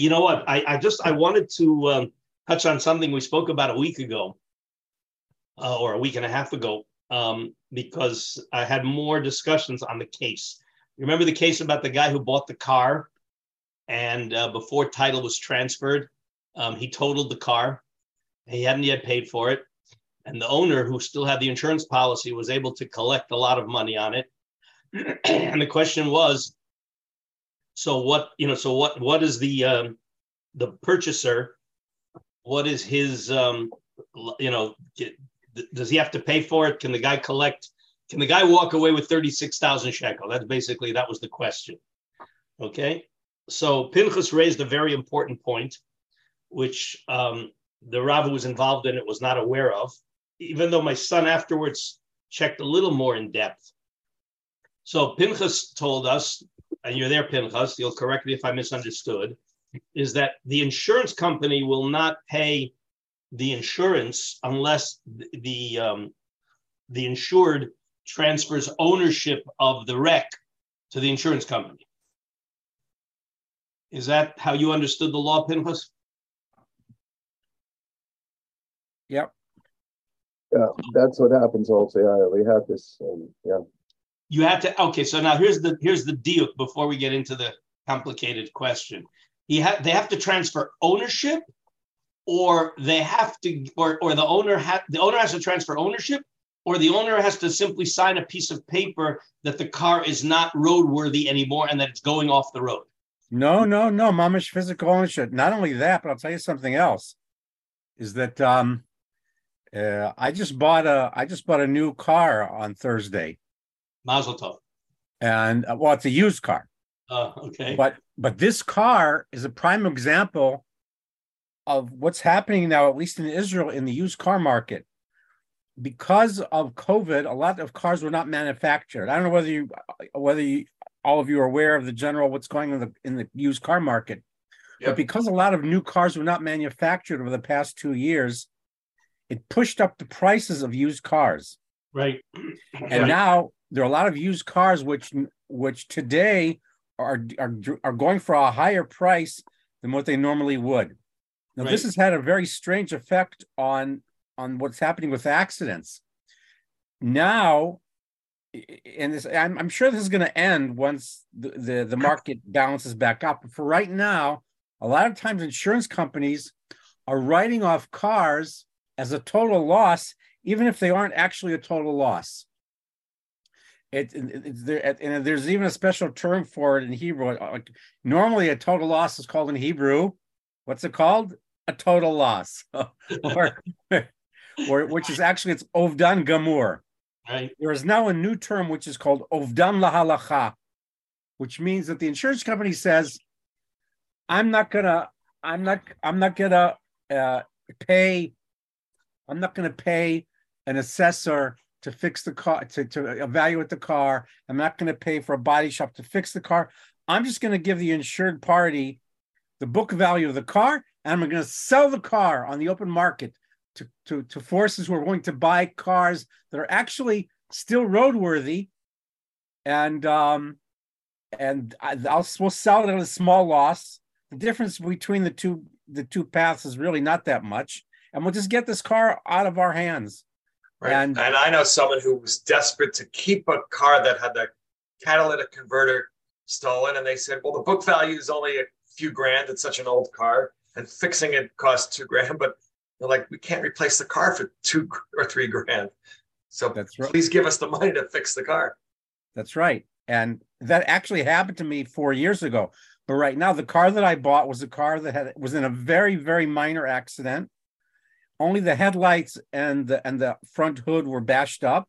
You know what? I, I just I wanted to um, touch on something we spoke about a week ago, uh, or a week and a half ago, um, because I had more discussions on the case. Remember the case about the guy who bought the car, and uh, before title was transferred, um, he totaled the car. He hadn't yet paid for it, and the owner, who still had the insurance policy, was able to collect a lot of money on it. and the question was, so what you know? So what what is the um, the purchaser? What is his um, you know? Does he have to pay for it? Can the guy collect? Can the guy walk away with thirty six thousand shekel? That's basically that was the question. Okay, so Pinchas raised a very important point, which um, the Rav was involved in it was not aware of, even though my son afterwards checked a little more in depth. So Pinchas told us, and you're there, Pinchas, you'll correct me if I misunderstood, is that the insurance company will not pay the insurance unless the the, um, the insured transfers ownership of the wreck to the insurance company. Is that how you understood the law, Pinchas? Yep. Yeah, that's what happens also. Yeah, we had this. Um, yeah. You have to. Okay, so now here's the here's the deal. Before we get into the complicated question, he ha- they have to transfer ownership, or they have to, or or the owner ha- the owner has to transfer ownership, or the owner has to simply sign a piece of paper that the car is not roadworthy anymore and that it's going off the road. No, no, no. Mamish physical ownership. Not only that, but I'll tell you something else. Is that um uh, I just bought a I just bought a new car on Thursday. Mazel tov. And uh, well, it's a used car. Uh, okay. But but this car is a prime example of what's happening now, at least in Israel, in the used car market. Because of COVID, a lot of cars were not manufactured. I don't know whether you whether you, all of you are aware of the general what's going on in the in the used car market. Yep. But because a lot of new cars were not manufactured over the past two years, it pushed up the prices of used cars. Right. And now there are a lot of used cars which which today are are are going for a higher price than what they normally would. Now right. this has had a very strange effect on on what's happening with accidents. Now and this I'm, I'm sure this is going to end once the, the, the market balances back up. But for right now, a lot of times insurance companies are writing off cars as a total loss, even if they aren't actually a total loss. It, it, there, and there's even a special term for it in Hebrew. Like, normally, a total loss is called in Hebrew. What's it called? A total loss, or, or which is actually it's ovdan gamur. Right. There is now a new term which is called ovdan lahalacha, which means that the insurance company says, "I'm not gonna, I'm not, I'm not gonna uh, pay I'm not going to pay an assessor to fix the car, to, to evaluate the car. I'm not going to pay for a body shop to fix the car. I'm just going to give the insured party the book value of the car, and I'm going to sell the car on the open market to, to, to forces who are willing to buy cars that are actually still roadworthy. And um, and I, will we'll sell it at a small loss. The difference between the two the two paths is really not that much and we'll just get this car out of our hands. Right. And, and I know someone who was desperate to keep a car that had the catalytic converter stolen, and they said, "Well, the book value is only a few grand. It's such an old car, and fixing it costs two grand." But they're like, "We can't replace the car for two or three grand." So That's right. please give us the money to fix the car. That's right. And that actually happened to me four years ago. But right now, the car that I bought was a car that had was in a very, very minor accident. Only the headlights and the and the front hood were bashed up.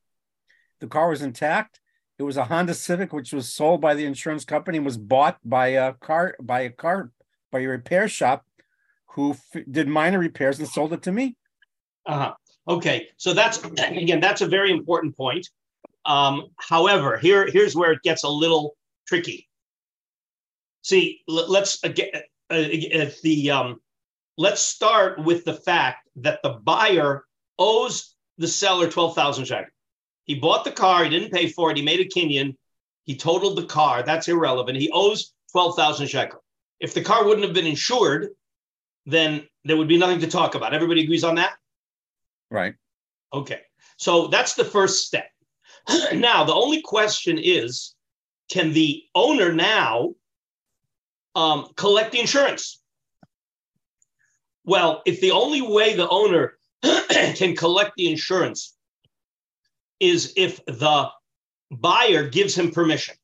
The car was intact. It was a Honda Civic, which was sold by the insurance company and was bought by a car by a car by a repair shop, who f- did minor repairs and sold it to me. Uh huh. Okay, so that's again that's a very important point. Um, however, here here's where it gets a little tricky. See, let's uh, get uh, uh, the um, let's start with the fact that the buyer owes the seller 12,000 shekel. He bought the car, he didn't pay for it, he made a kinyan, he totaled the car. That's irrelevant. He owes 12,000 shekel. If the car wouldn't have been insured, then there would be nothing to talk about. Everybody agrees on that? Right. Okay. So that's the first step. now, the only question is can the owner now um, collect the insurance? Well, if the only way the owner can collect the insurance is if the buyer gives him permission.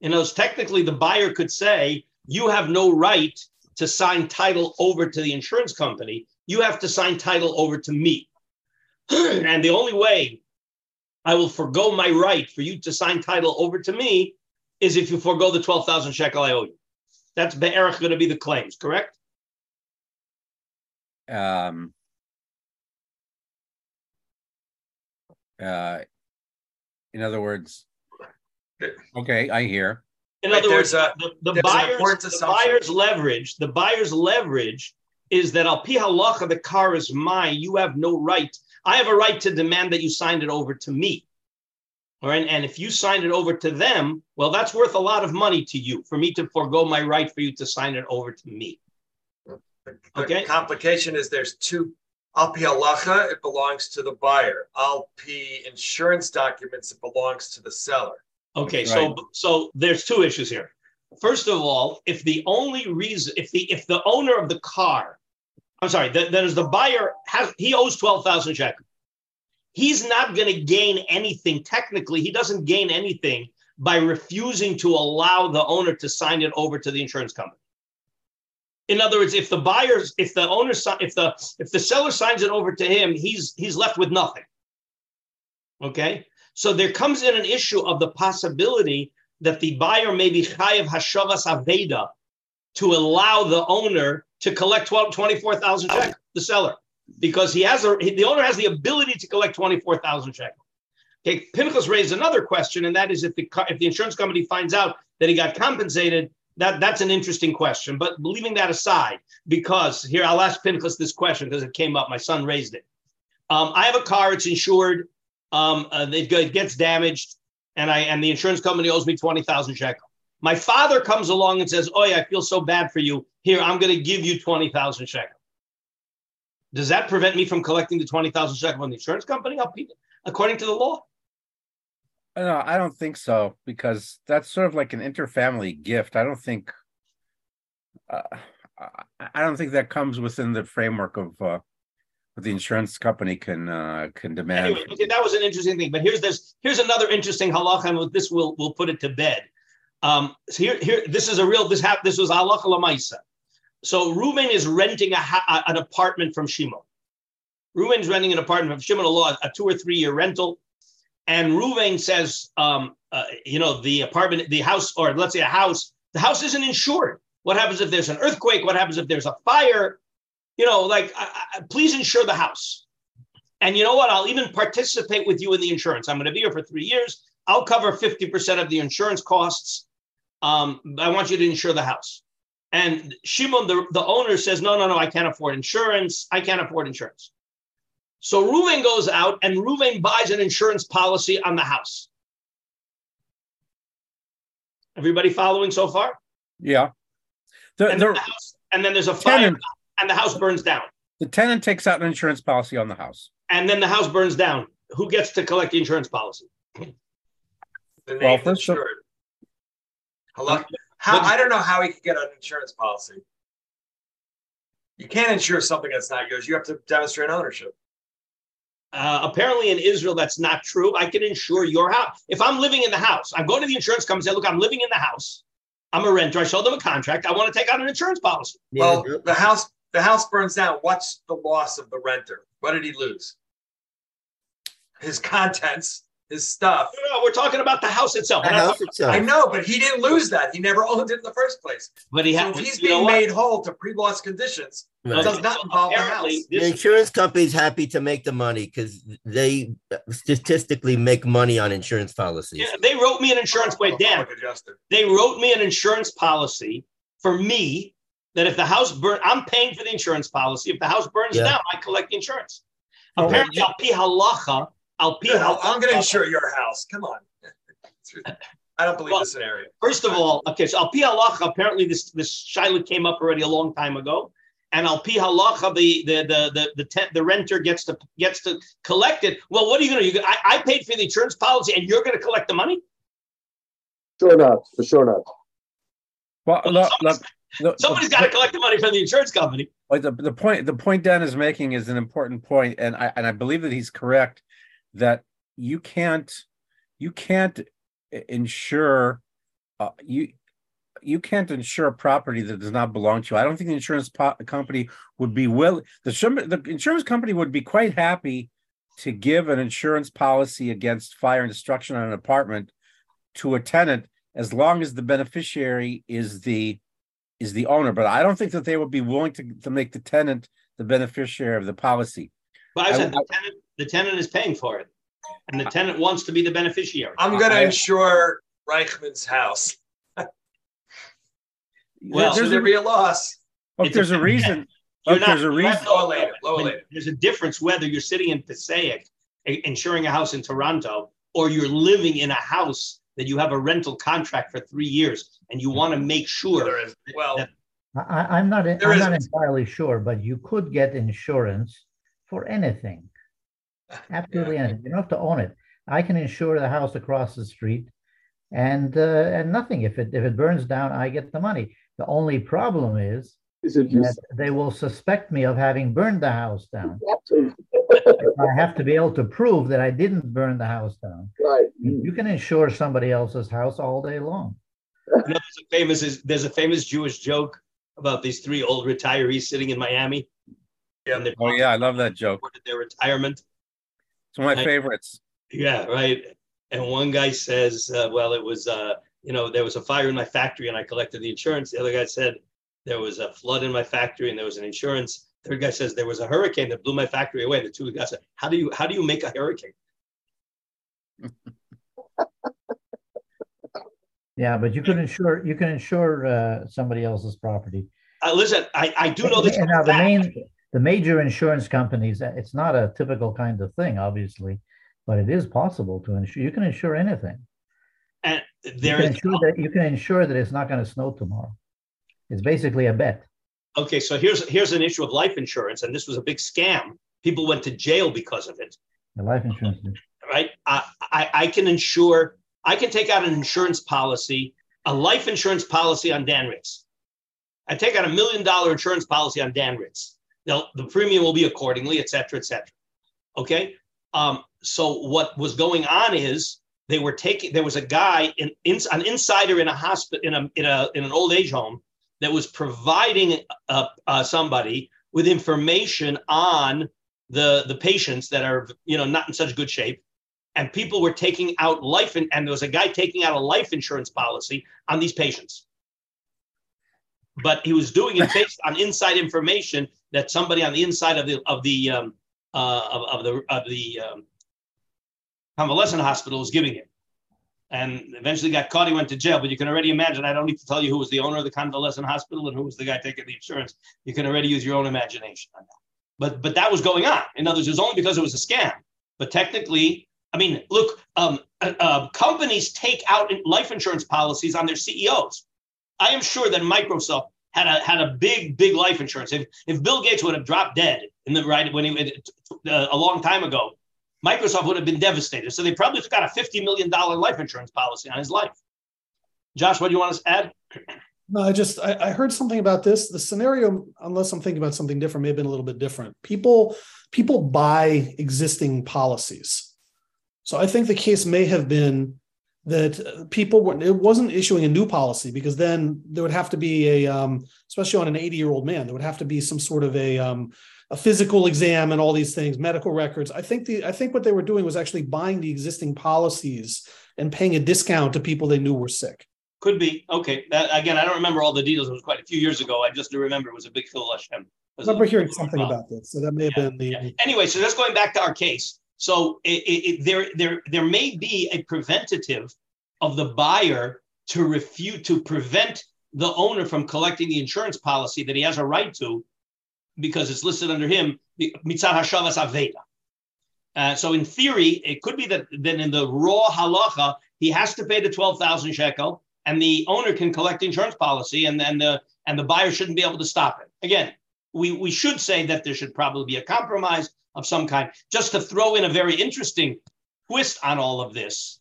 You know, technically the buyer could say, you have no right to sign title over to the insurance company. You have to sign title over to me. and the only way I will forego my right for you to sign title over to me is if you forego the 12,000 shekel I owe you. That's Be'erich going to be the claims, correct? Um, uh, in other words, okay, I hear. In other words, a- the, the buyer's, the buyer's leverage, the buyer's leverage is that al halacha, the car is mine. You have no right. I have a right to demand that you sign it over to me. All right. And if you signed it over to them, well, that's worth a lot of money to you for me to forego my right for you to sign it over to me. The Okay. complication is there's two. Al pi halacha, it belongs to the buyer. Al pi insurance documents, it belongs to the seller. Okay, That's so so there's two issues here. First of all, if the only reason, if the if the owner of the car, I'm sorry, that that is the buyer has he owes twelve thousand shekels. He's not going to gain anything. Technically, he doesn't gain anything by refusing to allow the owner to sign it over to the insurance company. In other words, if the buyers, if the owner, if the if the seller signs it over to him, he's he's left with nothing. Okay, so there comes in an issue of the possibility that the buyer may be chayav hashavas aveda to allow the owner to collect 12, 24,000 shekel, the seller, because he has a the owner has the ability to collect 24,000 shekel. Okay, Pinchas raised another question, and that is if the if the insurance company finds out that he got compensated, that that's an interesting question. But leaving that aside, because here I'll ask Pinchas this question because it came up. My son raised it. Um, I have a car; it's insured. Um, uh, it, it gets damaged, and I and the insurance company owes me twenty thousand shekel. My father comes along and says, "Oh, I feel so bad for you. Here, I'm going to give you twenty thousand shekel." Does that prevent me from collecting the twenty thousand shekel from the insurance company? I'll According to the law, No, I don't think so because that's sort of like an interfamily gift. I don't think. Uh, I- don't think that comes within the framework of uh, what the insurance company can uh, can demand. anyway, okay, that was an interesting thing. But here's this. Here's another interesting halacha, and this we'll we'll put it to bed. Um, so here, here, this is a real. This hap, This was halacha lamaisa. So Reuven is renting a ha- an apartment from Shimon. Reuven's renting an apartment from Shimon, a law, a two or three year rental. And Reuven says, um, uh, you know, the apartment, the house, or let's say a house, the house isn't insured. What happens if there's an earthquake? What happens if there's a fire? You know, like, please insure the house. And you know what? I'll even participate with you in the insurance. I'm going to be here for three years. I'll cover 50% of the insurance costs. Um, I want you to insure the house. And Shimon, the, the owner, says, No, no, no, I can't afford insurance. I can't afford insurance. So Reuven goes out and Reuven buys an insurance policy on the house. Everybody following so far? Yeah, the, And, then, the, the house, and then there's a fire tenant and the house burns down. the tenant takes out an insurance policy on the house. And then the house burns down. Who gets to collect the insurance policy? The Well, name first of- insured. Hello? How, I don't know how he could get an insurance policy. You can't insure something that's not yours. You have to demonstrate ownership. Uh, apparently in Israel, that's not true. I can insure your house. If I'm living in the house, I'm going to the insurance company and say, look, I'm living in the house. I'm a renter. I show them a contract. I want to take out an insurance policy. Well, the house the house burns down. What's the loss of the renter? What did he lose? His contents, his stuff. No, no, we're talking about the house itself. The house itself. I know, but he didn't lose that. He never owned it in the first place. But he So has. if he's being made whole to pre-loss conditions, Right. does not involve the house. The this- insurance company's happy to make the money because they statistically make money on insurance policies. yeah, they wrote me an insurance. Wait, Dan, they wrote me an insurance policy for me that if the house burns, I'm paying for the insurance policy. If the house burns Yeah. down, I collect the insurance. Oh, Apparently, al pi halacha, al pi Yeah, I'm going to insure your house. Come on. I don't believe Well, the scenario. First of all, okay, so Al Pi Halacha, apparently this this Shiloh came up already a long time ago. And Al Pi Halacha, the the the the the, te- the renter gets to gets to collect it. Well, what are you gonna do? You, I, I paid for the insurance policy and you're gonna collect the money? Sure not, for sure not. Well, Well, look, somebody's- look, the- Somebody's got to collect the money from the insurance company. But the, the point the point Dan is making is an important point, and I and I believe that he's correct that you can't you can't i- insure uh, you you can't insure a property that does not belong to you. I don't think the insurance po- company would be willing. the the insurance company would be quite happy to give an insurance policy against fire and destruction on an apartment to a tenant as long as the beneficiary is the is the owner, but I don't think that they would be willing to, to make the tenant the beneficiary of the policy. But I I said would- the tenant, the tenant is paying for it. And the tenant wants to be the beneficiary. I'm going to insure Reichman's house. Well, Should there's there a, be a loss? look, It's there's a a- reason. You're Look, there's a reason. Lower later, lower later. There's a difference whether you're sitting in Passaic i- insuring a house in Toronto or you're living in a house that you have a rental contract for three years and you want to make sure. There is- Well, that- I, I'm not, There I'm not entirely sure, but you could get insurance for anything. Absolutely Yeah. anything. You don't have to own it. I can insure the house across the street and, uh, and nothing. If it, if it burns down, I get the money. The only problem is Is it you? that they will suspect me of having burned the house down. Right, I have to be able to prove that I didn't burn the house down. Right. You can insure somebody else's house all day long. You know, there's a famous there's a famous Jewish joke about these three old retirees sitting in Miami. Yeah. Oh yeah, I love that joke. talking about their retirement. It's one of my I- favorites. Yeah, right. And one guy says, uh, "Well, it was uh, you know there was a fire in my factory and I collected the insurance." The other guy said, "There was a flood in my factory and there was an insurance." Third guy says, "There was a hurricane that blew my factory away." The two guys said, "How do you how do you make a hurricane?" Yeah, but you can insure, you can insure, uh, somebody else's property. Uh, listen, I, I do know this. And Now, the main, the major insurance companies, uh, it's not a typical kind of thing, obviously, but it is possible to insure, you can insure anything. and You can is insure that, you can insure that it's not gonna snow tomorrow. It's basically a bet. okay. So here's here's an issue of life insurance, and this was a big scam. People went to jail because of it. The life insurance. right? I, I, I can insure, I can take out an insurance policy, a life insurance policy on Dan Ritz. I take out a million dollar insurance policy on Dan Ritz. Now, the premium will be accordingly, et cetera, et cetera. Okay. Um, so what was going on is they were taking, there was a guy in, in an insider in a hospital, in a, in a, in an old age home that was providing uh, uh, somebody with information on the the patients that are you know not in such good shape and people were taking out life in, and there was a guy taking out a life insurance policy on these patients but he was doing it based on inside information that somebody on the inside of the of the um, uh, of, of the of the um, convalescent hospital was giving him and eventually got caught he went to jail but you can already imagine i don't need to tell you who was the owner of the convalescent hospital and who was the guy taking the insurance you can already use your own imagination on that but but that was going on. In other words, it was only because it was a scam. But technically, I mean, look, um, uh, uh, companies take out life insurance policies on their CEOs. I am sure that Microsoft had a had a big big life insurance. If if Bill Gates would have dropped dead in the right when he uh, a long time ago, Microsoft would have been devastated. So they probably got a fifty million dollar life insurance policy on his life. Josh, what do you want to add? No, I just I, I heard something about this. The scenario, unless I'm thinking about something different, may have been a little bit different. People people buy existing policies, so I think the case may have been that people were it wasn't issuing a new policy because then there would have to be a um, especially on an 80 year old man there would have to be some sort of a um, a physical exam and all these things medical records i think the i think what they were doing was actually buying the existing policies and paying a discount to people they knew were sick Could be. Okay. That, again, I don't remember all the details. It was quite a few years ago. I just do remember it was a big Phil. I remember hearing something about this, so that may have Yeah, been the. Yeah. Anyway, so just going back to our case. So it, it, there, there, there may be a preventative of the buyer to refute to prevent the owner from collecting the insurance policy that he has a right to, because it's listed under him mitzvah hashavas. Uh, so in theory, it could be that then in the raw halacha, he has to pay the 12,000 shekel and the owner can collect insurance policy and then the and the buyer shouldn't be able to stop it. Again, we, we should say that there should probably be a compromise of some kind. Just to throw in a very interesting twist on all of this,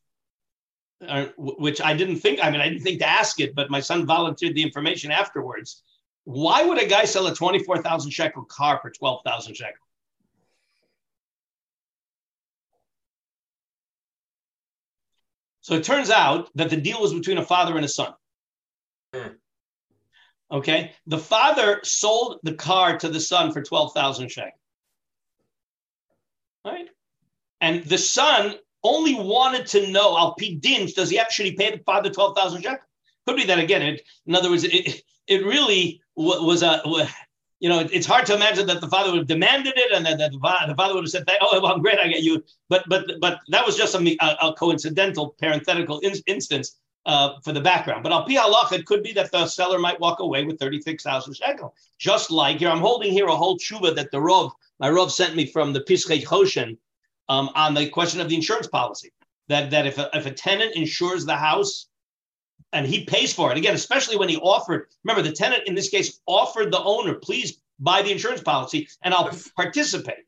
uh, which I didn't think, I mean, I didn't think to ask it, but my son volunteered the information afterwards. Why would a guy sell a 24,000 shekel car for 12,000 shekel? So it turns out that the deal was between a father and a son. Mm. Okay. The father sold the car to the son for 12,000 shekel. Right. And the son only wanted to know, Al Dins, does he actually pay the father 12,000 shekel? Could be that again. It, in other words, it, it really was a, you know, it's hard to imagine that the father would have demanded it and that the father would have said, "Oh, well, great, I get you." But but but that was just a, a coincidental parenthetical in, instance uh, for the background. But al pi halach, it could be that the seller might walk away with thirty six thousand shekel. Just like here, I'm holding here a whole tshuva that the rov, my rov sent me from the Pischei Choshen um, on the question of the insurance policy. That that if a, if a tenant insures the house and he pays for it again, especially when he offered. Remember, the tenant in this case offered the owner, "Please buy the insurance policy, and I'll participate."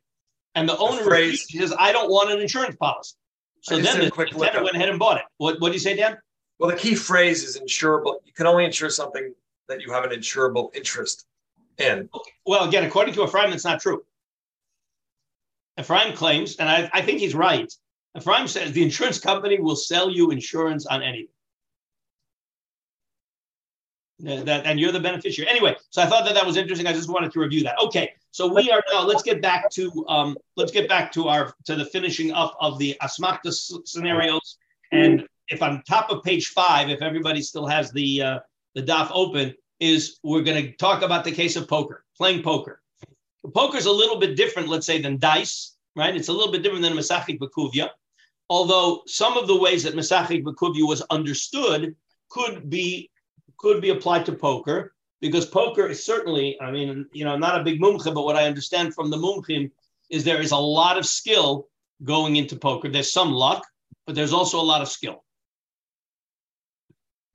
And the owner phrase, says, "I don't want an insurance policy." So then the, the tenant went ahead and bought it. What What do you say, Dan? Well, the key phrase is insurable. You can only insure something that you have an insurable interest in. Well, again, according to Ephraim, that's not true. Ephraim claims, and I, I think he's right. Ephraim says the insurance company will sell you insurance on anything. That, and you're the beneficiary. Anyway, so I thought that that was interesting. I just wanted to review that. Okay, so we are now. Let's get back to um, let's get back to our to the finishing up of the asmachta scenarios. And if on top of page five, if everybody still has the uh, the daf open, is we're going to talk about the case of poker, playing poker. Poker is a little bit different, let's say, than dice, right? It's a little bit different than Masachik Bakuvia. Although some of the ways that Masachik Bakuvia was understood could be could be applied to poker because poker is certainly, I mean, you know, not a big mumcha, but what I understand from the mumchim is there is a lot of skill going into poker. There's some luck, but there's also a lot of skill.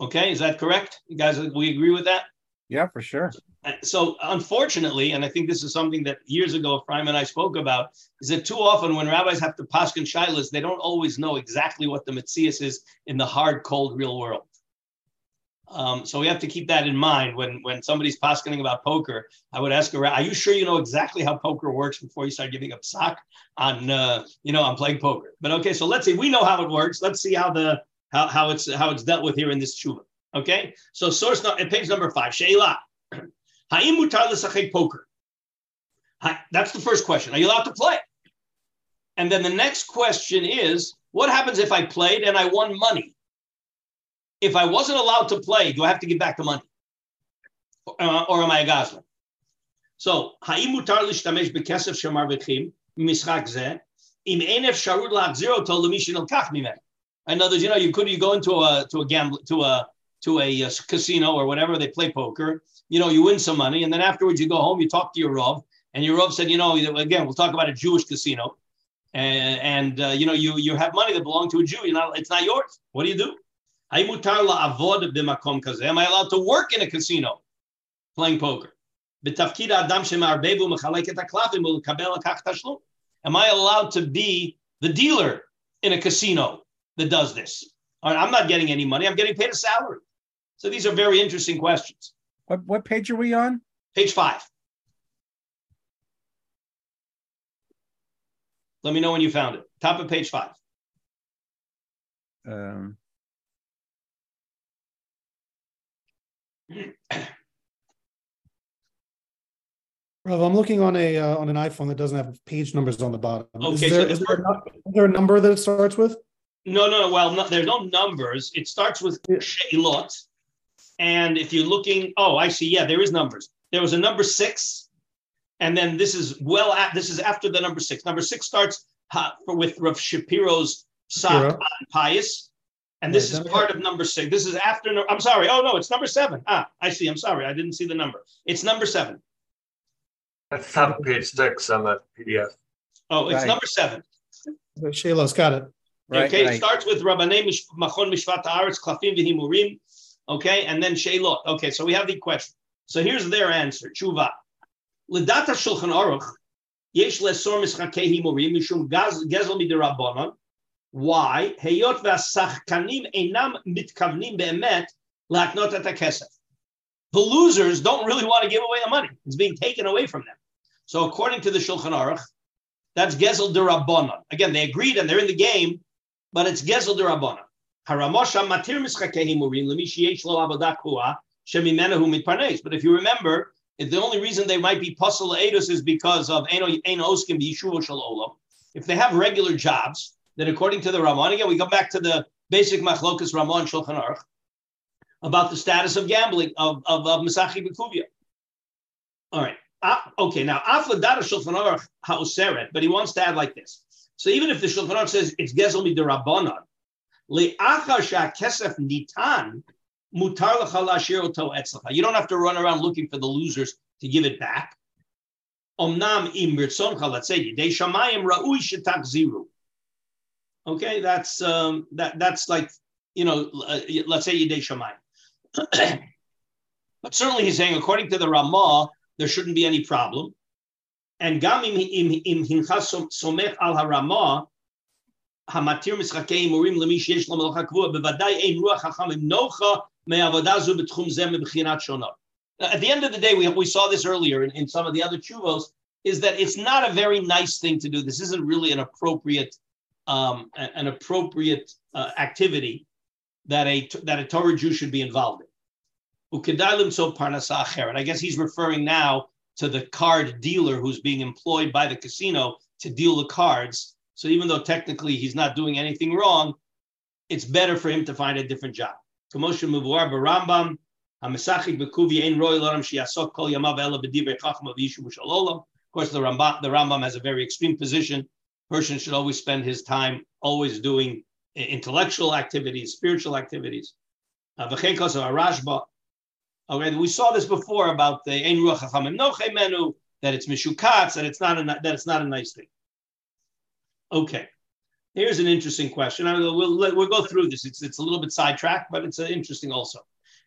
Okay, is that correct? You guys, we agree with that? Yeah, for sure. So, unfortunately, and I think this is something that years ago Ephraim and I spoke about, is that too often when rabbis have to paskin shilas, they don't always know exactly what the mitzias is in the hard, cold, real world. Um, so we have to keep that in mind when when somebody's paskening about poker. I would ask around, are you sure you know exactly how poker works before you start giving up sock on uh, you know on playing poker? But okay, so let's see. We know how it works. Let's see how the how, how it's how it's dealt with here in this tshuva. Okay, so source no, page number five. Sheila, Haim mutar l'sachek poker. That's the first question. Are you allowed to play? And then the next question is, what happens if I played and I won money? If I wasn't allowed to play, do I have to give back the money, uh, or am I a gazler? So haim mutar l'shtamesh bekesef shamar v'chim mishrak zeh im enef sharud la'achziro tol lemishin al kach mimeh. In other words, you know, you could you go into a to a gamble to a to a, a casino or whatever they play poker, you know, you win some money, and then afterwards you go home, you talk to your rov, and your rov said, you know, again, we'll talk about a Jewish casino, and, and uh, you know, you you have money that belong to a Jew. You know, it's not yours. What do you do? Am I allowed to work in a casino playing poker? Am I allowed to be the dealer in a casino that does this? I'm not getting any money. I'm getting paid a salary. So these are very interesting questions. What what page are we on? Page five. Let me know when you found it. Top of page five. Um, Rav, I'm looking on a uh, on an iPhone that doesn't have page numbers on the bottom. Okay, is there, so is there, a, is there a number that it starts with? No, no, no. well, no, there's no numbers. It starts with Sheilot. And if you're looking, oh, I see. Yeah, there is numbers. There was a number six, and then this is well, at, this is after the number six. Number six starts uh, with Rav Shapiro's sock on pious, and this is part of number six. This is after, I'm sorry. Oh, no, it's number seven. Ah, I see. I'm sorry. I didn't see the number. It's number seven. That's top of page six on the PDF. Oh, it's right. number seven. Shayla's got it. Right, okay, right. it starts with Rabbanei Mish- Machon Mishvat Haaretz Klafim V'Himurim. Okay, and then Sheilot. Okay, so we have the question. So here's their answer. Tshuva. L'data Shulchan Aruch Yesh Lesor Mischakei Himurim Mishum Gezel Midirabbanon. Why? Heyot v'asachkanim einam mitkavnim be'emet laknot et. The losers don't really want to give away the money. It's being taken away from them. So according to the Shulchan Aruch, that's Gezel Derabbanon. Again, they agreed and they're in the game, but it's Gezel Derabbanon. But if you remember, if the only reason they might be puzzle edus is because of oskim shel. If they have regular jobs, then according to the Ramon, again, we go back to the basic machlokas Ramon Shulchan Aruch about the status of gambling of of, of Masachi Bekuvia. All right. Ah, okay, now Afla Dara Shulchan Aruch but he wants to add like this. So even if the Shulchan Aruch says it's Gezel Midirabanan, You don't have to run around looking for the losers to give it back. Okay, that's um, that that's like you know, uh, let's say Yidei Shamayim. but certainly he's saying, according to the Ramah, there shouldn't be any problem. And gam im im hinchas somech al harama hamatir mischakei murim lemi sheyesh lo melacha kvua bevadai ein ruach hachamim nocha me'avodah zu betchum zeh mebchinat shonot. At the end of the day, we, we saw this earlier in, in some of the other chuvos, is that it's not a very nice thing to do. This isn't really an appropriate um, an appropriate uh, activity that a that a Torah Jew should be involved in. Acheret. I guess he's referring now to the card dealer who's being employed by the casino to deal the cards. So even though technically he's not doing anything wrong, it's better for him to find a different job. Of course, the Rambam, the Rambam has a very extreme position. Person should always spend his time always doing intellectual activities, spiritual activities. Uh, Okay, we saw this before about the Ein Ruach Chachamim that it's Mishukatz, that it's not a that it's not a nice thing. Okay, here's an interesting question. I will, we'll, we'll go through this. It's, it's a little bit sidetracked, but it's uh, interesting also.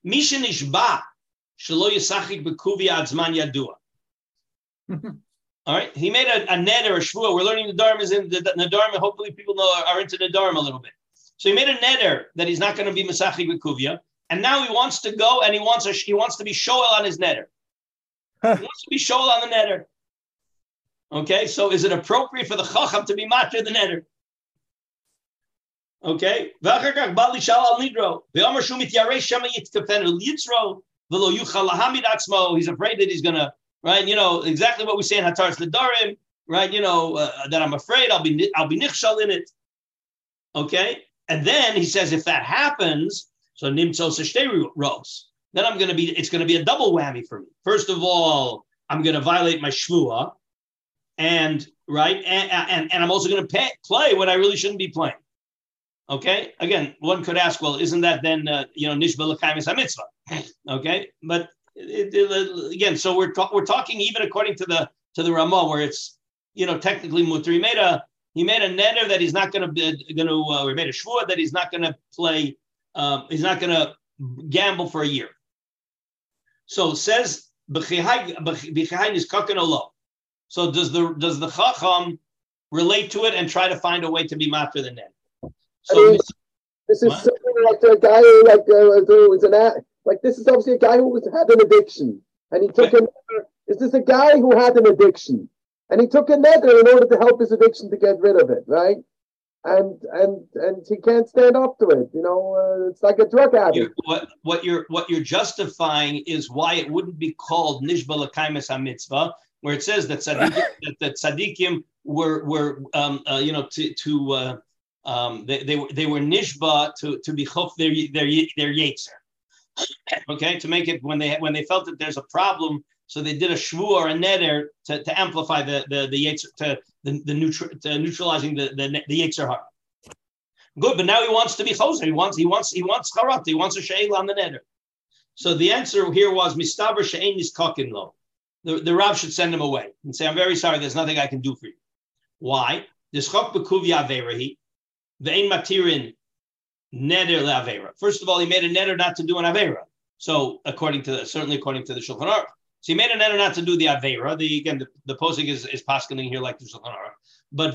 Misha Nishba Shelo Yisachik Bekuvi Adzman Yadua. All right, he made a, a neder, a shvua. We're learning the Dharma is in the, the Dharma. Hopefully, people know are, are into the Dharma a little bit. So he made a neder that he's not going to be Masachik Bekuvia. And now he wants to go and he wants a, he wants to be shoel on his netter. he wants to be shoel on the netter. Okay, so is it appropriate for the chacham to be matter the netter? Okay, Bali shal al nidro. He's afraid that he's gonna right. You know exactly what we say in Hataras Nedarim, right? You know uh, that I'm afraid I'll be I'll be nichshal in it. Okay, and then he says if that happens, so nimtzo seshtei rows. Then I'm to be, it's to be a double whammy for me. First of all, I'm to violate my shvua, and right, and, and, and I'm also going to play when I really shouldn't be playing. Okay. Again, one could ask, well, isn't that then uh, you know nishba a mitzvah? Okay, but it, it, again, so we're ta- we're talking even according to the to the Ramah, where it's you know technically mutter. He made a he made a neder that he's not going to be going to uh, or made a shvua that he's not going to play um, he's not going to gamble for a year. So says is kakanolo. So does the does the chacham relate to it and try to find a way to be matter the net? So I mean, this is What? something like a guy who like uh, was an like this is obviously a guy who was, had an addiction and he took Right. a is this a guy who had an addiction and he took a nether in order to help his addiction to get rid of it right and and and he can't stand up to it you know uh, it's like a drug addict you're, what what you're what you're justifying is why it wouldn't be called nishba l'kaimes mitzvah, where it says that tzaddikim, that, that tzaddikim were were um, uh, you know to to uh, um, they, they were they were nishba to to be chof their their their yetzer. Okay, to make it when they when they felt that there's a problem, so they did a shvu or a neder to, to amplify the the the yetzer to the the neutral to neutralizing the the the yetzer hara. Good, but now he wants to be choser. He wants he wants he wants charat. He wants a sheil on the neder. So the answer here was mistaber she'ein is kakin lo. The the Rav should send him away and say, "I'm very sorry. There's nothing I can do for you." Why? The. First of all, he made a neder not to do an avera. So according to certainly according to the Shulchan Aruch, so he made a neder not to do the avera. The again the, the posing is is paskening here like the Shulchan Aruch. But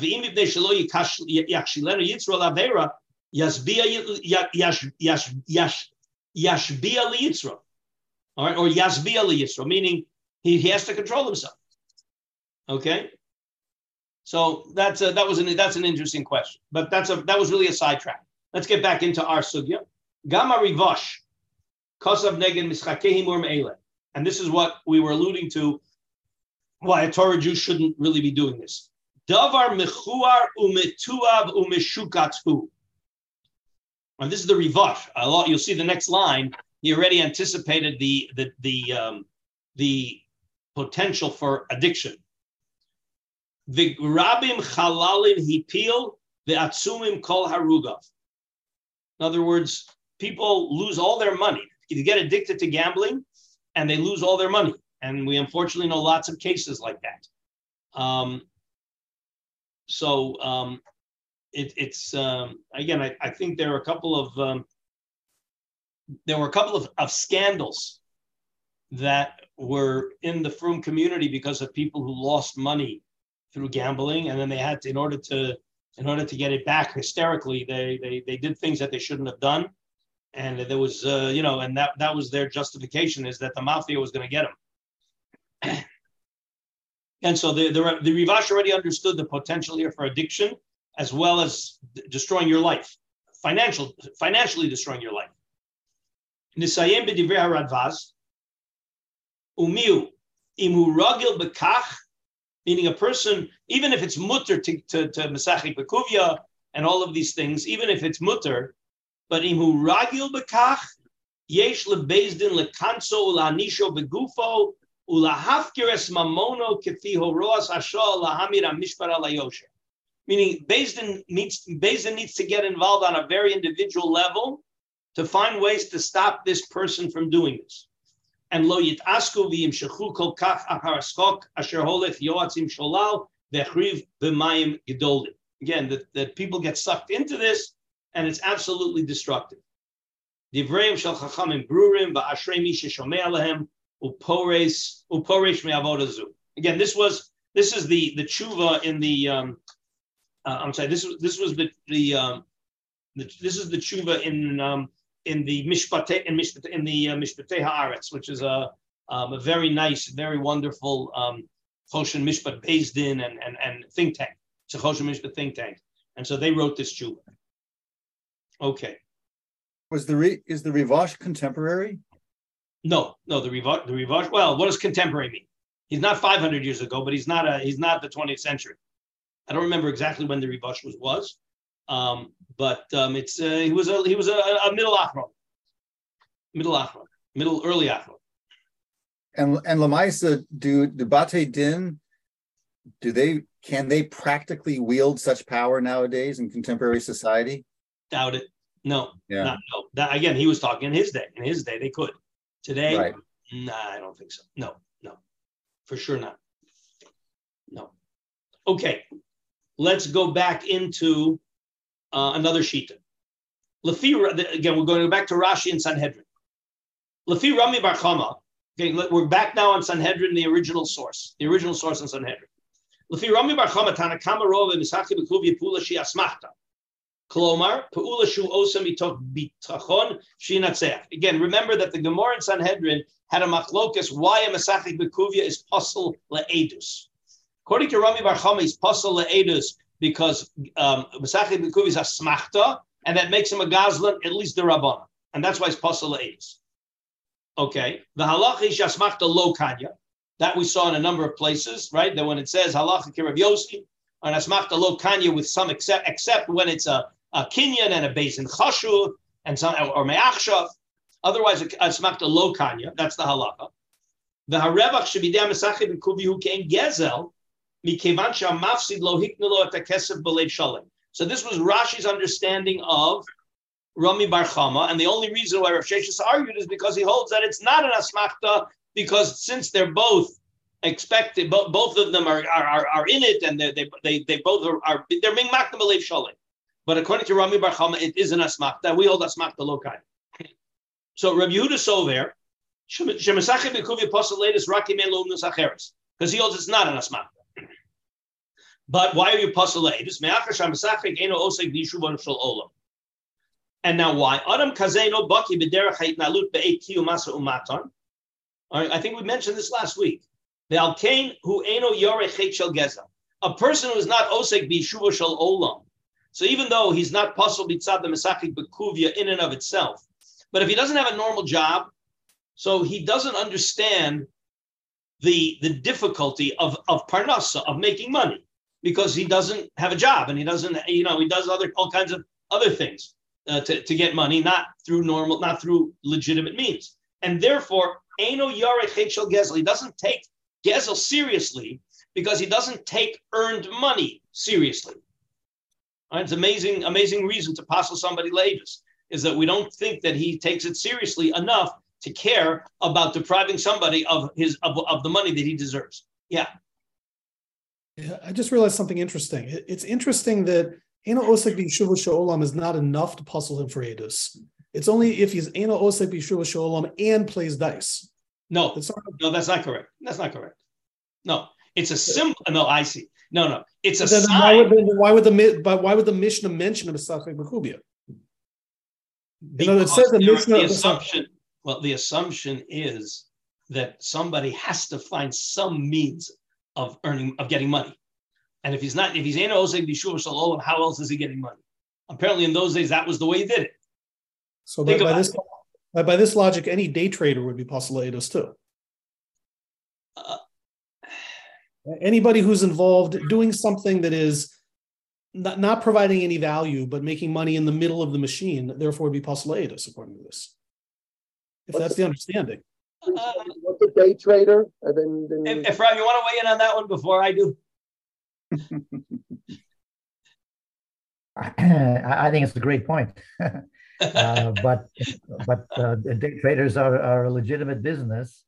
avera yashbia liyitzro. All right, or yasbia liyitzro, meaning he, has to control himself. Okay, so that's a, that was an that's an interesting question, but that's a that was really a sidetrack. Let's get back into our sugya. Gamma rivosh, kosav neged mischakehim or and this is what we were alluding to. Why a Torah Jew shouldn't really be doing this. Davar mechuar umetuav umeshukathu. And this is the rivosh. You'll see the next line. He already anticipated the the the um, the potential for addiction. The rabim chalalim hipil the atzumim kol harugav. In other words, people lose all their money. They get addicted to gambling, and they lose all their money. And we unfortunately know lots of cases like that. Um, so um, it, it's um, again, I, I, think there are a couple of um, there were a couple of, of scandals that were in the frum community because of people who lost money through gambling, and then they had to, in order to in order to get it back hysterically, they they they did things that they shouldn't have done, and there was uh, you know, and that that was their justification is that the mafia was going to get them. and so the, the the Rivash already understood the potential here for addiction as well as d- destroying your life, financial financially destroying your life. Umiu imu ragil bekach meaning a person, even if it's mutter to, to, to Mesachik Bekuvia and all of these things, even if it's mutter, but imu ragil bekach, yesh lebezdin lekanso ulanisho begufo, ulahafkires mamono kefi horoas asho lahamir amishpara layosher. Meaning, Bezdin needs, Bezdin needs to get involved on a very individual level to find ways to stop this person from doing this and lo yitasku v'yimshechu kol kach achar skok asher holech yoatzim sholal v'chriv b'mayim gedolim. Again, that, that people get sucked into this, and it's absolutely destructive. Divreim shel chachamim brurim va'ashrei mi sheshomei alehem upores uporesh me'avodazu. Again, this was this is the the tshuva in the um, uh, I'm sorry. This was this was the the, um, the this is the tshuva in um, in the Mishpate in, Mishpate, in the uh, Mishpatei Haaretz, which is a um, a very nice, very wonderful um, Choshen Mishpat based in and, and, and think tank. It's a Choshen Mishpat think tank, and so they wrote this tshuva. Okay. Was the re, is the Rivash contemporary? No, no. The Rivash, the Rivash. Well, what does contemporary mean? He's not 500 years ago, but he's not a he's not the 20th century. I don't remember exactly when the Rivash was was, um, but um, it's uh, he was a he was a, a middle achron, middle achron, middle early achron. And and Lamaisa, do the Bate Din, do they can they practically wield such power nowadays in contemporary society? Doubt it. No. Yeah. Not, no. That, again, he was talking in his day. In his day, they could. Today, right. nah, I don't think so. No, no, for sure not. No. Okay, let's go back into uh, another shita. Lefi, again, we're going back to Rashi and Sanhedrin. Lefi Rami Bar Chama. Okay, we're back now on Sanhedrin, the original source, the original source on Sanhedrin. Lefi Rami Bar Chama Tanakama Rova Mishachi Bekuvi Pula Shi Asmachta. Klomar Pula Shu Osam Bitachon Shinatzeach. Again, remember that the Gemara in Sanhedrin had a machlokas why a Masachik Bekuvia is puzzle le'edus. According to Rami Bar Chama, he's puzzle le'edus because um, Masachet Bikuv is a smachta, and that makes him a gazlan, at least the Rabbana. And that's why it's Pasal Eis. Okay. The halacha is smachta lo kanya. That we saw in a number of places, right? That when it says halacha kirav yosi, and asmachta lo kanya with some except, except when it's a, a kinyan and a basin chashu and some or me'achshav. Otherwise, a smachta lo kanya. That's the halacha. The harevach so this was Rashi's understanding of Rami Bar Chama, and the only reason why Rav Sheshis argued is because he holds that it's not an asmachta, because since they're both expected, both, both of them are, are, are, in it, and they, they, they, both are, are they're being makna shalim. But according to Rami Bar Chama, it is an asmachta. We hold asmachta lokai. So Rabbi Yehuda Sover, Shemesachim Bekuvi Apostle latest Raki Melum Nusacheres, because he holds it's not an asmachta. But why are you Olam. And now why? Adam Kazeno Baki B'derech Ha'itnalut Be'et Kiyu I think we mentioned this last week. The Alkain who Eno Yorech Shel Geza. A person who is not Osek B'Yishuva Shel Olam. So even though he's not possible B'tzad the Mesachik B'Kuvia in and of itself, but if he doesn't have a normal job, so he doesn't understand the the difficulty of of parnasa of making money because he doesn't have a job and he doesn't you know he does other all kinds of other things uh, to, to get money not through normal not through legitimate means and therefore Eno Yarech Gezel he doesn't take Gezel seriously because he doesn't take earned money seriously. Right? It's amazing amazing reason to passel somebody lages is that we don't think that he takes it seriously enough to care about depriving somebody of his of, of the money that he deserves. Yeah. Yeah, I just realized something interesting. It's interesting that Eno Osek B'Yeshuva Sha'olam is not enough to puzzle him for Edus. It's only if he's Eno Osek B'Yeshuva Sha'olam and plays dice. No, that's not, no, that's not correct. That's not correct. No, it's a symbol. No, I see. No, no, it's a then sign. Why would, the, why would the but why would the Mishnah mention a B'Kubia? You know, it says the, the assumption. Well, the assumption is that somebody has to find some means of earning of getting money. And if he's not, if he's in Oseg Bishur Shalom, how else is he getting money? Apparently, in those days, that was the way he did it. So by, by this by, by, this logic, any day trader would be postulatus too. Uh, Anybody who's involved doing something that is not, not providing any value, but making money in the middle of the machine, therefore would be postulatus, according to this. If that's the understanding. Uh, what's a day trader? And then, then... If, if Rob, you want to weigh in on that one before I do? I think it's a great point. uh, but but uh, day traders are, are a legitimate business.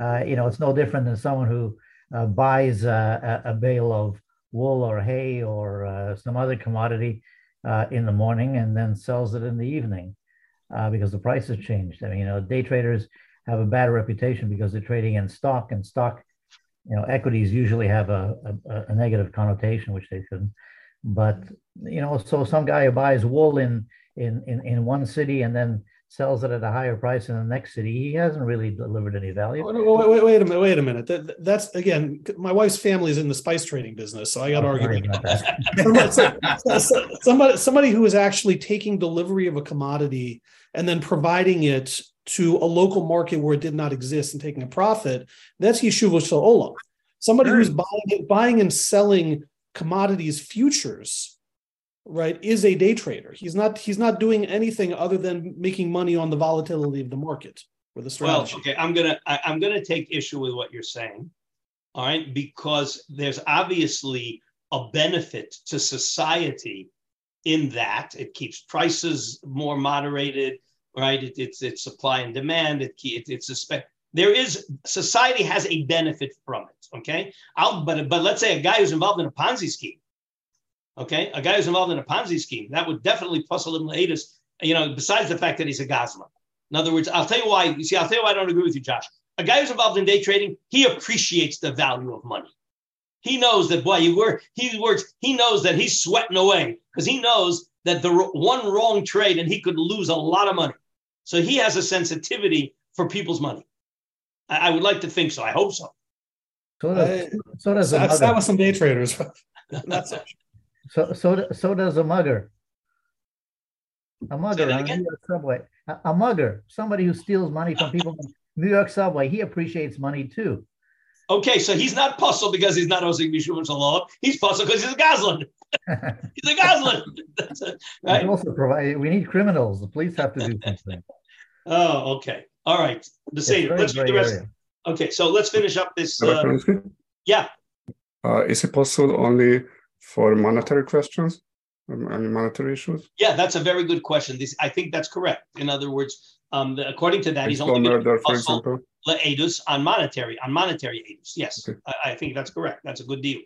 Uh, you know, it's no different than someone who uh, buys a, a, bale of wool or hay or uh, some other commodity uh, in the morning and then sells it in the evening because the price has changed. I mean, you know, day traders have a bad reputation because they're trading in stock and stock you know equities usually have a, a, a, negative connotation which they shouldn't. But you know so some guy who buys wool in in in, in one city and then sells it at a higher price in the next city he hasn't really delivered any value. Oh, wait, wait, wait a minute wait a minute. That, that's again my wife's family is in the spice trading business so i got to oh, argue about that. somebody somebody who is actually taking delivery of a commodity and then providing it to a local market where it did not exist and taking a profit, that's Yeshuva Olam. Somebody who's buying, buying and selling commodities futures, right, is a day trader. He's not he's not doing anything other than making money on the volatility of the market or the strategy. Well, okay, I'm gonna I, I'm gonna take issue with what you're saying, all right, because there's obviously a benefit to society in that it keeps prices more moderated right? It, it's it's supply and demand. It, it it's a spec. There is society has a benefit from it. Okay, I'll but but let's say a guy who's involved in a Ponzi scheme. Okay, a guy who's involved in a Ponzi scheme that would definitely plus a little. You know, besides the fact that he's a Gosler. In other words, I'll tell you why. You see, I'll tell you why I don't agree with you, Josh. A guy who's involved in day trading, he appreciates the value of money. He knows that boy, you. He works. He knows that he's sweating away because he knows that the one wrong trade and he could lose a lot of money. So he has a sensitivity for people's money. I, I would like to think so. I hope so. So does, so does I've sat with some day traders. Not so. So so so does a mugger. A mugger on New York subway. A, a, mugger, somebody who steals money from people on New York subway, he appreciates money too. Okay, so he's not puzzled because he's not Osik Mishum Shalom. He's puzzled because he's a Gazlan. he's a Gazlan. That's it, right? We also provide. We need criminals. The police have to do something. oh, okay. All right. The same. Let's read the rest. Area. Okay, so let's finish up this. Uh, yeah. Uh, is it possible only for monetary questions? Um, any monetary issues? Yeah, that's a very good question. This, I think that's correct. In other words, um, the, according to that, he's only going to for example edus on monetary on monetary edus. Yes, okay. I, I, think that's correct. That's a good deal.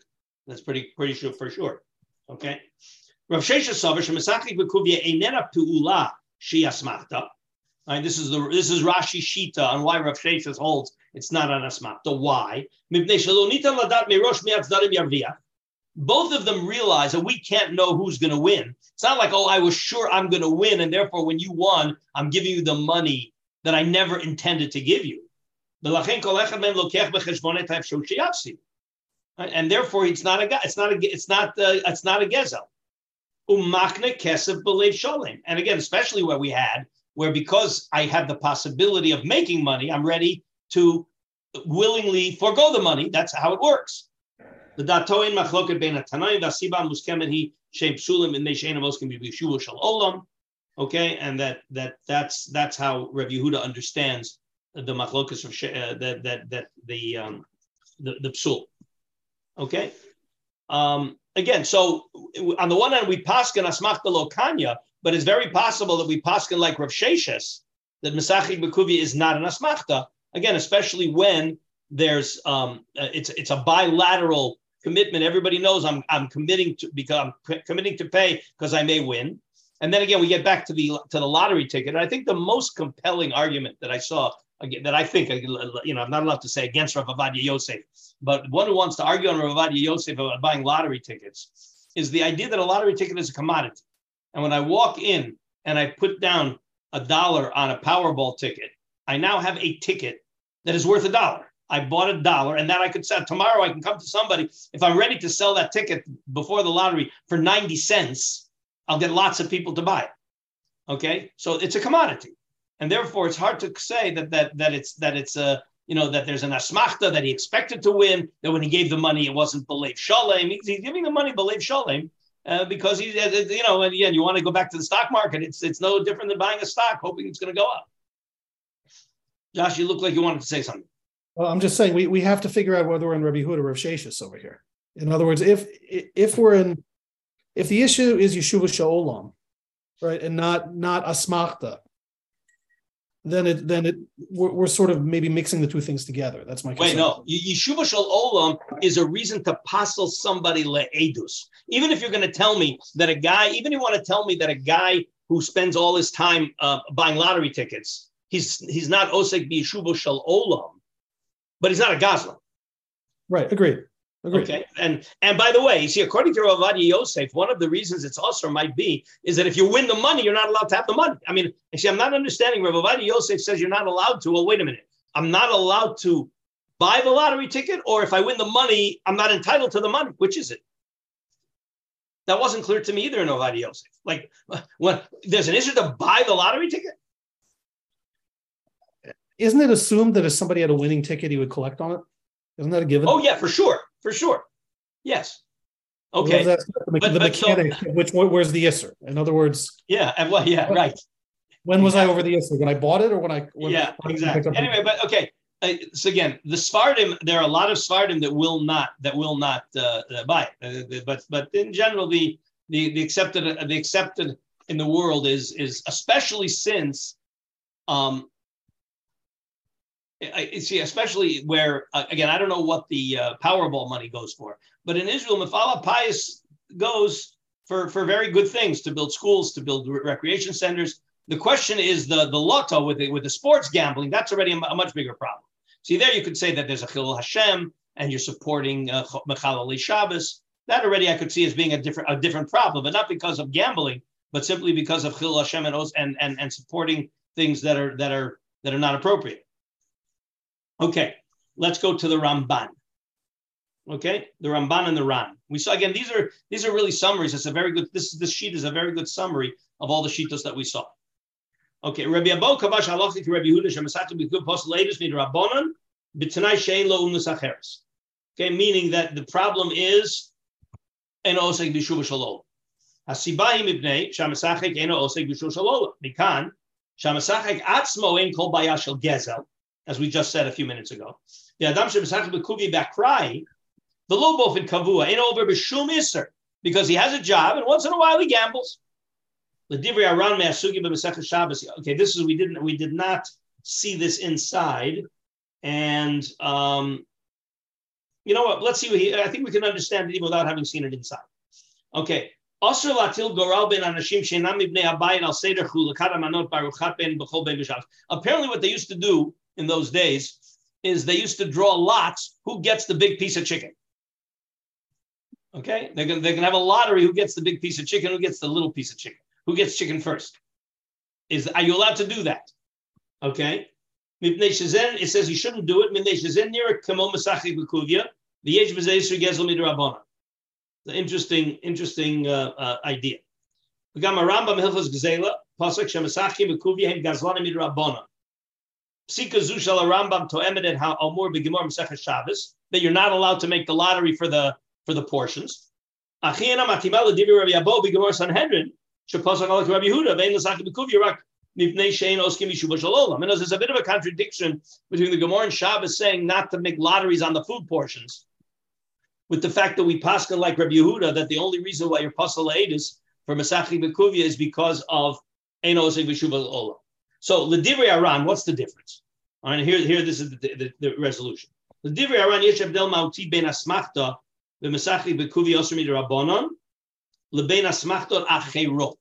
That's pretty pretty sure for sure. Okay. Rav Shesha Sover Shemesachik Bekuvia Einena Pu'ula Shiasmachta. Right, this is the this is Rashi Shita on why Rav Shesha holds it's not an asmachta. Why? Both of them realize that we can't know who's going to win. It's not like, oh, I was sure I'm going to win, and therefore, when you won, I'm giving you the money that I never intended to give you. And therefore, it's not a it's not a it's not uh, it's not a gezel. Umachne kesef belev sholem. And again, especially where we had where because I have the possibility of making money, I'm ready to willingly forego the money. That's how it works. The datoin machloket ben atanaim v'asiba muskemet hi shem psulim in neishein avos can be b'shuvu shal olam. Okay, and that that that's that's how Rav Yehuda understands the machlokas of uh, that that that the um the, the psul. Okay. Um, again, so on the one hand, we paskin asmach lo kanya, but it's very possible that we paskin like Rav Sheshes, that Mesachik Bekuvia is not an asmachta. Again, especially when there's um, uh, it's it's a bilateral commitment. Everybody knows I'm I'm committing to become committing to pay because I may win. And then again, we get back to the to the lottery ticket. And I think the most compelling argument that I saw that I think uh, you know I'm not allowed to say against Rav Ovadia Yosef, but one who wants to argue on Rav Ovadia Yosef about buying lottery tickets is the idea that a lottery ticket is a commodity. And when I walk in and I put down a dollar on a Powerball ticket, I now have a ticket that is worth a dollar. I bought a dollar, and that I could sell tomorrow. I can come to somebody if I'm ready to sell that ticket before the lottery for 90 cents. I'll get lots of people to buy it. Okay, so it's a commodity, and therefore it's hard to say that that that it's that it's a you know that there's an asmachta that he expected to win. That when he gave the money, it wasn't belief shalem. He's, he's giving the money belief shalem. Uh, because he's, uh, you know, and again, you want to go back to the stock market. It's it's no different than buying a stock, hoping it's going to go up. Josh, you look like you wanted to say something. Well, I'm just saying we, we have to figure out whether we're in Rabbi Huda or Rav Sheshis over here. In other words, if if we're in if the issue is Yeshuva Sha'olam, right, and not not Asmachta, then it then it we're, we're, sort of maybe mixing the two things together. That's my concern. wait. No, Yeshuva Sha'olam is a reason to passel somebody leedus. Even if you're going to tell me that a guy, even if you want to tell me that a guy who spends all his time uh, buying lottery tickets, he's he's not osek b'Yeshuva Sha'olam, but he's not a gazlan. Right. Agreed. Agreed. Okay, and and by the way, you see, according to Rav Yosef, one of the reasons it's also might be is that if you win the money, you're not allowed to have the money. I mean, see, I'm not understanding. Rav Yosef says you're not allowed to. Well, wait a minute, I'm not allowed to buy the lottery ticket, or if I win the money, I'm not entitled to the money. Which is it? That wasn't clear to me either in Rav Yosef. Like, when there's an issue to buy the lottery ticket. Isn't it assumed that if somebody had a winning ticket, he would collect on it? Isn't that a given? Oh yeah, for sure, for sure. Yes. Okay. Well, the, but, the but mechanic, so, which where's the isser? In other words. Yeah. And well, yeah. Right. When was exactly. I over the isser? When I bought it, or when I? When yeah. exactly. Anyway, but okay. Uh, so again, the Svardim, there are a lot of Svardim that will not that will not uh, uh buy it. Uh, but but in general, the the the accepted the accepted in the world is is especially since um, I see, especially where uh, again, I don't know what the uh, Powerball money goes for, but in Israel, Mifal HaPayis goes for for very good things to build schools, to build recreation centers. The question is the the lotto with the, with the sports gambling. That's already a, a much bigger problem. See, there you could say that there's a Chilul Hashem and you're supporting uh, Mechalali Shabbos. That already I could see as being a different a different problem, but not because of gambling, but simply because of Chilul Hashem and, and and and supporting things that are that are that are not appropriate. Okay, let's go to the Ramban. Okay, the Ramban and the Ran. We saw again. These are these are really summaries. It's a very good. This this sheet is a very good summary of all the shitos that we saw. Okay, Rabbi Abo Kavash Halachi to Rabbi Huda Shemasatu B'Gud Post Latest Mid Rabbanon B'Tanai Shein Lo Unus Acheres. Okay, meaning that the problem is en osek b'shuva shalom. Hasibahi mibnei shamasachek eno osek b'shuva shalom. Mikan shamasachek atzmo en kol bayashel gezel as we just said a few minutes ago. The Adam Bekuvi the Lobov in Kavua, ain't over Bishum Isser, because he has a job and once in a while he gambles. Okay, this is we didn't we did not see this inside, and um, you know what? Let's see. What he, I think we can understand it even without having seen it inside. Okay. Apparently, what they used to do in those days is they used to draw lots who gets the big piece of chicken. Okay, they're gonna they're gonna have a lottery who gets the big piece of chicken, who gets the little piece of chicken, who gets chicken first. Is are you allowed to do that? Okay. It says you shouldn't do it. The interesting, interesting uh, uh, idea. Pasuk That you're not allowed to make the lottery for the for the portions. Rabbi Rabbi there's a bit of a contradiction between the Gemara and Shabbos saying not to make lotteries on the food portions, with the fact that we paskin like Rabbi Yehuda that the only reason why you're pasal is for Masachi Bekuvia is because of Eno Osik Olam. So Ledivri Aran, what's the difference? All right, here, here, this is the, the, the resolution. Ledivri Aran Yesh Abdel Mauti Ben Asmachta B'Masachi Bekuvia Osir Rabbanon Lebein Asmachta Acherot.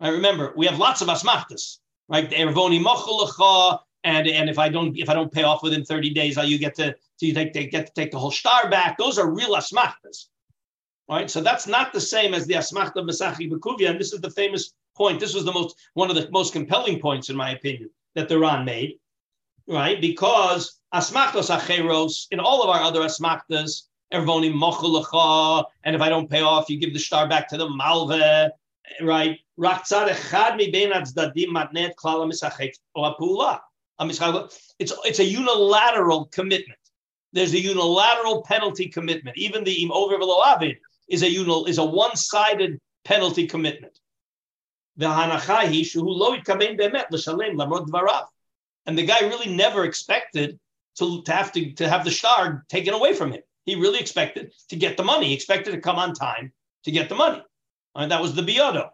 I remember we have lots of asmachtas, right? The Ervoni And and if I don't if I don't pay off within 30 days, you get to, to you take, take, get to take the whole star back. Those are real asmachtas. Right? So that's not the same as the asmachta Masachi Bekuvia. And this is the famous point. This was the most one of the most compelling points, in my opinion, that the Ran made. Right? Because asmachtos acheros, in all of our other asmachtas, Ervoni mochulacha, and if I don't pay off, you give the star back to the malve, right? It's, it's a unilateral commitment. There's a unilateral penalty commitment. Even the im over is a unil, is a one-sided penalty commitment. And the guy really never expected to, to have to, to have the star taken away from him. He really expected to get the money. He expected to come on time to get the money. And that was the biodo.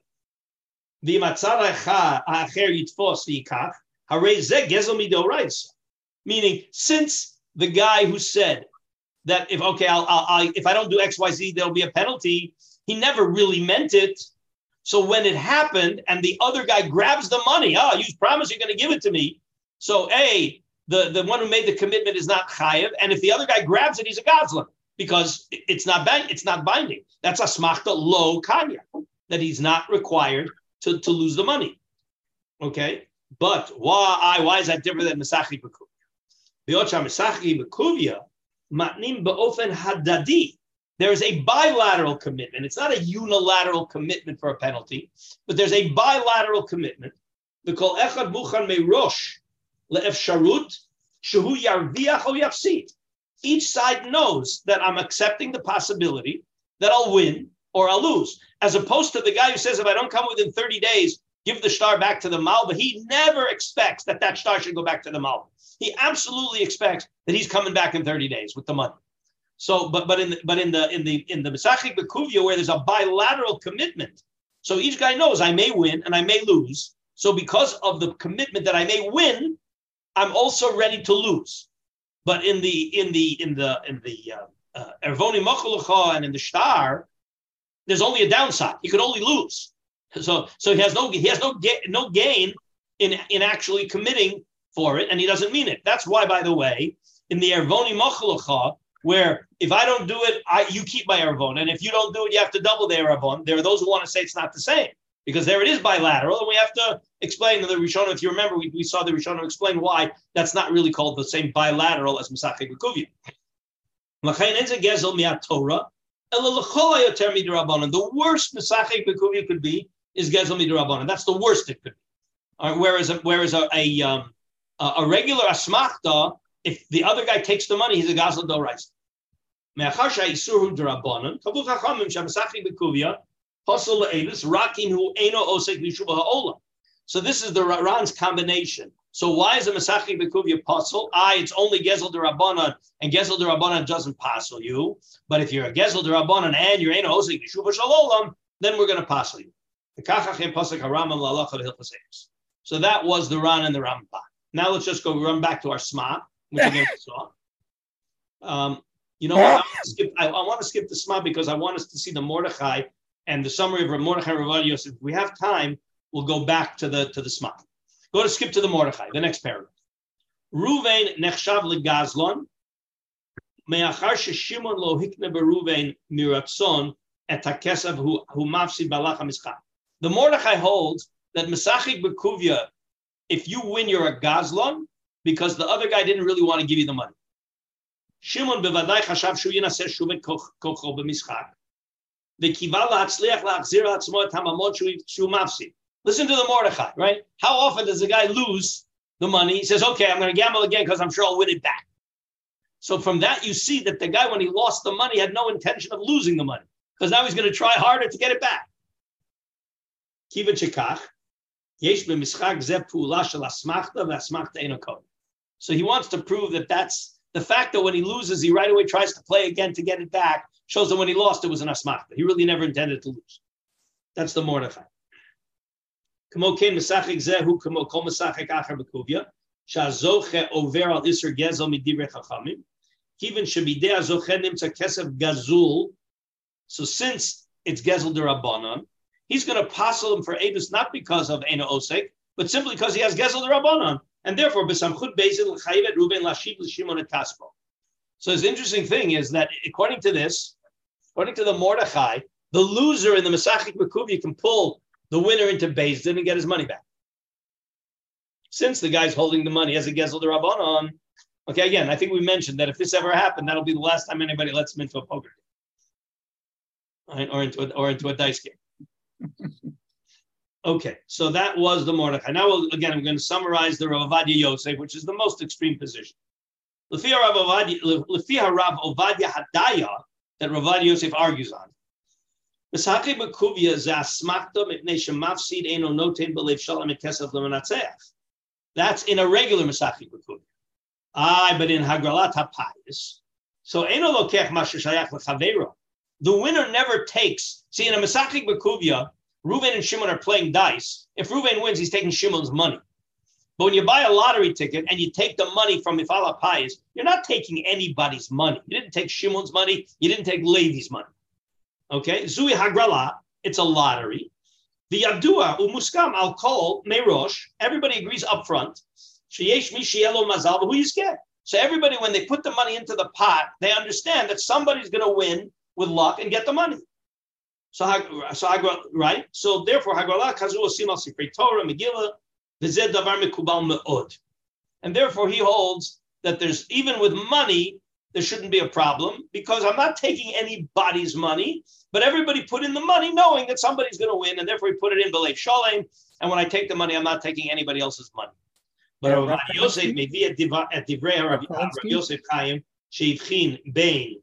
Meaning, since the guy who said that if okay, I'll, I'll, I'll, if I don't do X Y Z, there'll be a penalty. He never really meant it. So when it happened, and the other guy grabs the money, oh, you promised you're going to give it to me. So a the the one who made the commitment is not chayiv, and if the other guy grabs it, he's a gazlan because it's not it's not binding. That's a smachta low kanya that he's not required to, to lose the money. Okay, but why why is that different than Mesachi Bekuvia? V'yocha Mesachi Bekuvia matnim beofen hadadi. There is a bilateral commitment. It's not a unilateral commitment for a penalty, but there's a bilateral commitment. The kol echad buchan meirosh leefsharut shehu yarviach or yafsid. Each side knows that I'm accepting the possibility that I'll win or I'll lose, as opposed to the guy who says, if I don't come within 30 days, give the star back to the Malva. He never expects that that star should go back to the Malva. He absolutely expects that he's coming back in 30 days with the money. So, but but in the, but in the in the in the Mesachik Bekuvia where there's a bilateral commitment, so each guy knows I may win and I may lose. So because of the commitment that I may win, I'm also ready to lose. But in the in the in the in the uh, uh, Ervoni uh, and in the Star, there's only a downside. He could only lose. So so he has no he has no no gain in in actually committing for it, and he doesn't mean it. That's why, by the way, in the Ervoni Machalacha, where if I don't do it, I you keep my Ervon, and if you don't do it, you have to double the Ervon. There are those who want to say it's not the same because there it is bilateral, and we have to explain to the Rishonim. If you remember, we, we saw the Rishonim explain why that's not really called the same bilateral as Bekuvia. Torah the worst Mesachik Bekuvia could be is Gezel Midrabanan. That's the worst it could be. Whereas a, whereas a, a, um, a regular Asmachta, if the other guy takes the money, he's a Gazel Dorais. So this is the Ran's combination. So why is a Masachik Bekuvia puzzle? I, it's only Gezel de Rabbanan, and Gezel de Rabbanan doesn't puzzle you. But if you're a Gezel de Rabbanan and you're Eno Osik Yeshuva Shalolam, then we're going to puzzle you. So that was the Ran and the Rampa. Now let's just go run back to our Sma, which again we saw. Um, you know what? I want, skip, I, I want to skip the Sma because I want us to see the Mordechai and the summary of Mordechai and Rav Yosef. If we have time, we'll go back to the to the smach. Go to skip to the Mordechai, the next paragraph. Ruvain nechshav legazlon, me'achar sheshimon lo hikne beruvain miratzon et hakesav hu mafsid balach hamischach. The Mordechai holds that Mesachik Bekuvia, if you win, you're a Gazlon because the other guy didn't really want to give you the money. Shimon bevadai chashav shu yinaseh shuvet kocho b'mischak. V'kiva la'atzliach la'achzir ha'atzmo et hamamot shu mafsid. Listen to the Mordechai, right? How often does a guy lose the money? He says, okay, I'm going to gamble again because I'm sure I'll win it back. So from that, you see that the guy, when he lost the money, had no intention of losing the money because now he's going to try harder to get it back. So he wants to prove that that's the fact that when he loses, he right away tries to play again to get it back, shows that when he lost, it was an asmachta. He really never intended to lose. That's the Mordechai. כמו כן, משחק זה הוא כמו כל משחק אחר בקוביה, שהזוכה עובר על איסר גזל מדברי חכמים, כיוון שבידי הזוכה נמצא כסף גזול, so since it's gezel derabanan, he's going to passel him for Abus not because of Ena Osek, but simply because he has gezel derabanan, and therefore besamchut bezil l'chayivet Ruben lashib l'shimon et kaspo. So the interesting thing is that according to this, according to the Mordechai, the loser in the Masachik Mekuvia can pull the winner into Beis Din and get his money back. Since the guy's holding the money as a Gezel the Rabbanon, okay, again, I think we mentioned that if this ever happened, that'll be the last time anybody lets him into a poker game. Or into a, or into a dice game. okay, so that was the Mordechai. Now, we'll, again, I'm going to summarize the Rav Ovadia Yosef, which is the most extreme position. Lefia Rav Ovadia Hadaya, that Rav Ovadia Yosef argues on. That's in a regular Misaki Bakuvia. Aye, but in Hagralat HaPayis. So Eno Lokech Masha Shayach. The winner never takes. See, in a Misaki Bakuvia, Reuven and Shimon are playing dice. If Reuven wins, he's taking Shimon's money. But when you buy a lottery ticket and you take the money from Mifala Pais, you're not taking anybody's money. You didn't take Shimon's money. You didn't take Levi's money. Okay, Zui Hagrala, it's a lottery. The Yadua Umuskam Al Kol Merosh, everybody agrees up front. Mazal, who you get. So everybody, when they put the money into the pot, they understand that somebody's going to win with luck and get the money. So, so right? So therefore, Hagala Kazu Simal Sifrei Torah, Megillah, Vized Davar Mikubal Me'od. And therefore, he holds that there's, even with money, there shouldn't be a problem because I'm not taking anybody's money, but everybody put in the money knowing that somebody's going to win, and therefore he put it in B'lev Sholem. And when I take the money, I'm not taking anybody else's money. But yeah, Rav Yosef maybe at Divrei Rav Yosef Chaim sheivchin bein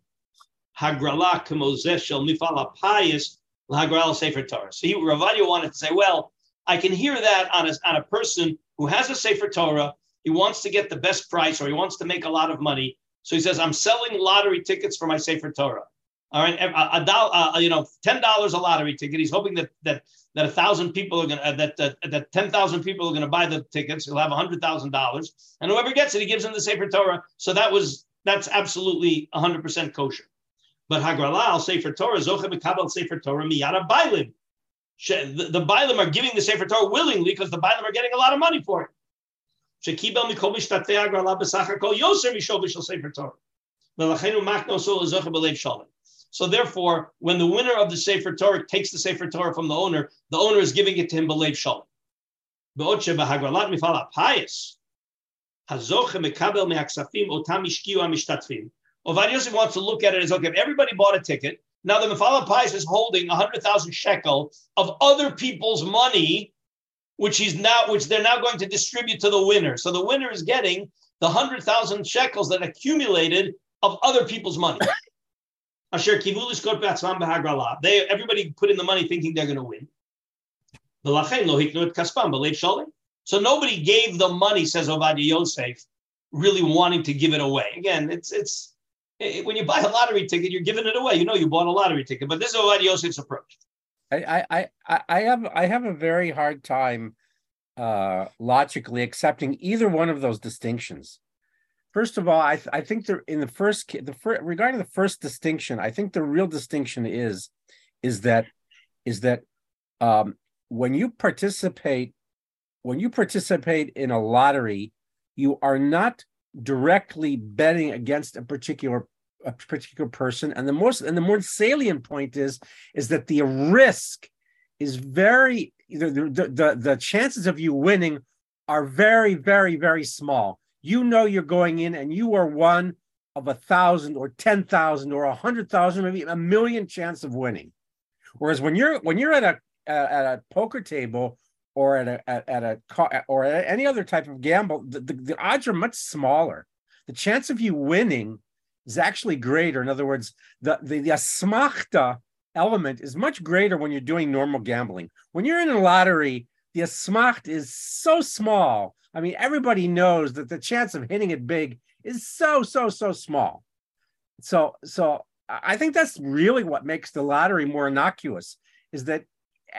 hagrala k'mozeh shel mifal apayis Sefer Torah. So he, Ravadia wanted to say, well, I can hear that on a, on a person who has a Sefer Torah. He wants to get the best price or he wants to make a lot of money. So he says, I'm selling lottery tickets for my Sefer Torah. All right, a, dollar, uh, uh, you know, ten dollars a lottery ticket. He's hoping that that that a thousand people are gonna uh, that uh, that ten thousand people are gonna buy the tickets. He'll have a hundred thousand dollars, and whoever gets it, he gives him the Sefer Torah. So that was that's absolutely hundred percent kosher. But Hagrala al Sefer Torah, Zoche Mekabel Sefer Torah, miYara Bailim. The, the Bailim are giving the Sefer Torah willingly because the Bailim are getting a lot of money for it. Shekibel Mikol Mishtatei Hagrala B'Sachar Kol Yoser Mishol Bishol Sefer Torah. Velachenu Machno Sol Zoche B'Lev Shalom. So therefore, when the winner of the Sefer Torah takes the Sefer Torah from the owner, the owner is giving it to him b'leiv shalom. B'otche b'hagralat mifal ha'payis, hazoche mekabel me'aksafim otam ishkiu ha'mishtatfim, Ovad Yosef wants to look at it as, okay, if everybody bought a ticket, now the Mefala Pais is holding 100,000 shekel of other people's money which he's now, which they're now going to distribute to the winner. So the winner is getting the hundred thousand shekels that accumulated of other people's money. They everybody put in the money thinking they're going to win. So nobody gave the money, says Ovadia Yosef, really wanting to give it away. Again, it's it's it, when you buy a lottery ticket, you're giving it away. You know you bought a lottery ticket, but this is Ovadia Yosef's approach. I, I, I have I have a very hard time uh, logically accepting either one of those distinctions. First of all, I, th- I think there in the first the first regarding the first distinction, I think the real distinction is is that is that um, when you participate when you participate in a lottery, you are not directly betting against a particular a particular person. And the most and the more salient point is is that the risk is very the the, the, the chances of you winning are very, very, very small. You know you're going in and you are one of a thousand or ten thousand or a hundred thousand, maybe a million chance of winning. Whereas when you're when you're at a at a poker table or at a at, at a or at any other type of gamble, the, the, the odds are much smaller. The chance of you winning is actually greater. In other words, the the, the asmachta element is much greater when you're doing normal gambling. When you're in a lottery, the asmacht is so small. I mean, everybody knows that the chance of hitting it big is so so so small. So so I think that's really what makes the lottery more innocuous is that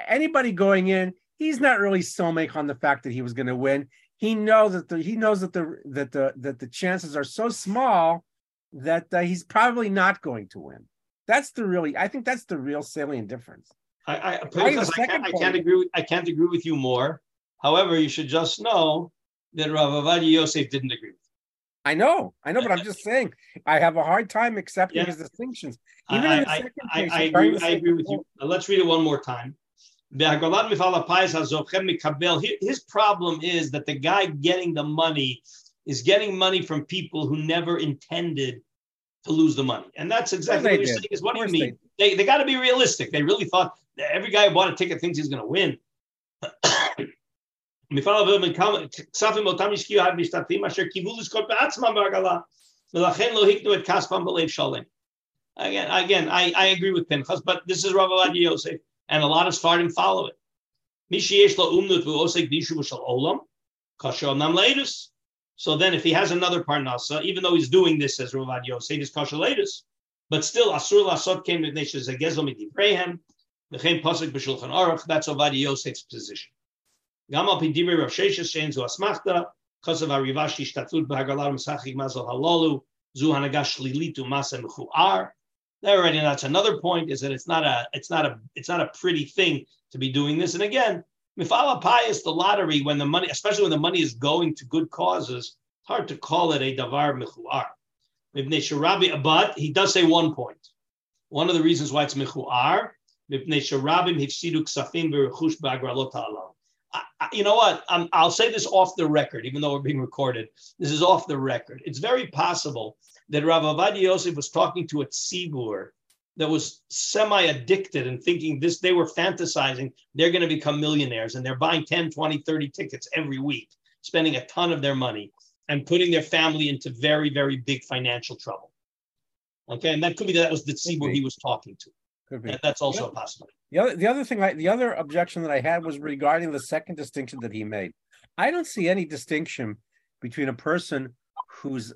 anybody going in, he's not really stomach on the fact that he was going to win. He knows that the he knows that the that the that the chances are so small that uh, he's probably not going to win. That's the really I think that's the real salient difference. I, I, I, can't, I can't agree. With, I can't agree with you more. However, you should just know that Rav Ovadia Yosef didn't agree with. I know, I know, but I'm just saying I have a hard time accepting yeah. his distinctions. Even I, in the second I, case, I, I agree. I agree with you. Let's read it one more time. His problem is that the guy getting the money is getting money from people who never intended to lose the money. And that's exactly what you're did. saying is what do you mean? They, they, they got to be realistic. They really thought every guy who bought a ticket thinks he's going to win. Again, again, I, I agree with Pinchas, but this is Rav Ovadia Yosef, and a lot of Sfardim follow it. So then, if he has another parnasa, even though he's doing this as Rav Ovadia Yosef, kosher latest, but still asur lasot came with nation zegezel midivrayhem, v'chein pasuk b'shulchan aruch. That's Ovadia Yosef's position. Gam al pidibri Rav Sheshes shein zu asmachta, kasav arivashi shtatut b'hagalar mesachik mazal halolu, zu hanagash lilitu masem chu'ar. There already, that's another point, is that it's not a, it's not a, it's not a pretty thing to be doing this. And again, Mifala is the lottery, when the money, especially when the money is going to good causes, it's hard to call it a davar michuar. But he does say one point. One of the reasons why it's michuar, you know what? i will say this off the record, even though we're being recorded. This is off the record. It's very possible that Rav Ovadia Yosef was talking to a tzibur that was semi-addicted and thinking this, they were fantasizing they're going to become millionaires and they're buying 10, 20, 30 tickets every week, spending a ton of their money and putting their family into very, very big financial trouble. Okay, and that could be that was the tzibur he was talking to. Could be. And that's also a possibility. The other, the other thing, I, the other objection that I had was regarding the second distinction that he made. I don't see any distinction between a person who's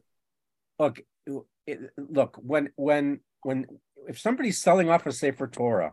look, look when when when if somebody's selling off a Sefer Torah,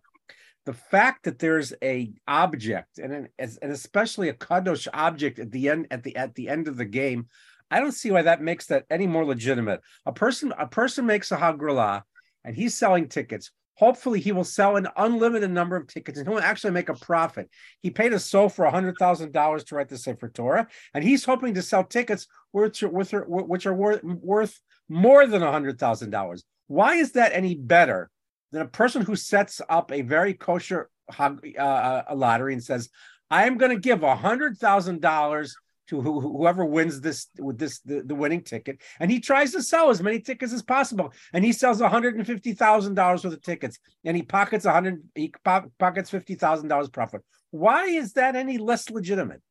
the fact that there's a object and an, and especially a kadosh object at the end at the at the end of the game, I don't see why that makes that any more legitimate. A person a person makes a hagrala and he's selling tickets. Hopefully, he will sell an unlimited number of tickets and he'll actually make a profit. He paid a sofer $100,000 to write the Sefer Torah, and he's hoping to sell tickets which are, which are worth, worth more than $100,000. Why is that any better than a person who sets up a very kosher uh, a lottery and says, I am going to give a $100,000 to who, whoever wins this with this the, the, winning ticket and he tries to sell as many tickets as possible and he sells $150,000 worth of tickets and he pockets 100 he pockets $50,000 profit. Why is that any less legitimate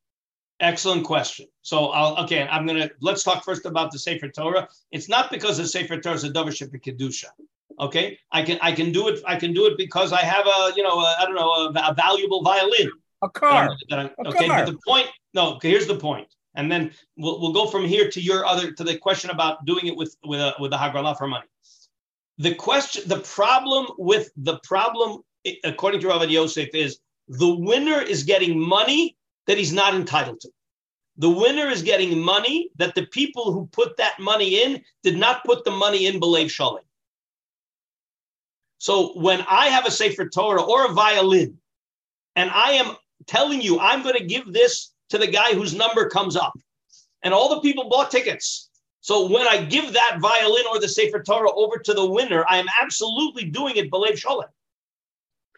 excellent question so I'll okay I'm to let's talk first about the Sefer Torah it's not because the Sefer Torah is a dovership kedusha okay I can I can do it I can do it because I have a you know I don't know a, a valuable violin a car. That I'm, that I'm, okay, car. but the point, no, okay, here's the. And then we'll, we'll go from here to your other to the question about doing it with with a with a hagrala for money. The question, the problem with the problem, according to Rav Yosef, is the winner is getting money that he's not entitled to. The winner is getting money that the people who put that money in did not put the money in Belev Shalom. So when I have a Sefer Torah or a violin, and I am telling you, I'm going to give this to the guy whose number comes up. And all the people bought tickets. So when I give that violin or the Sefer Torah over to the winner, I am absolutely doing it Belev Sholem.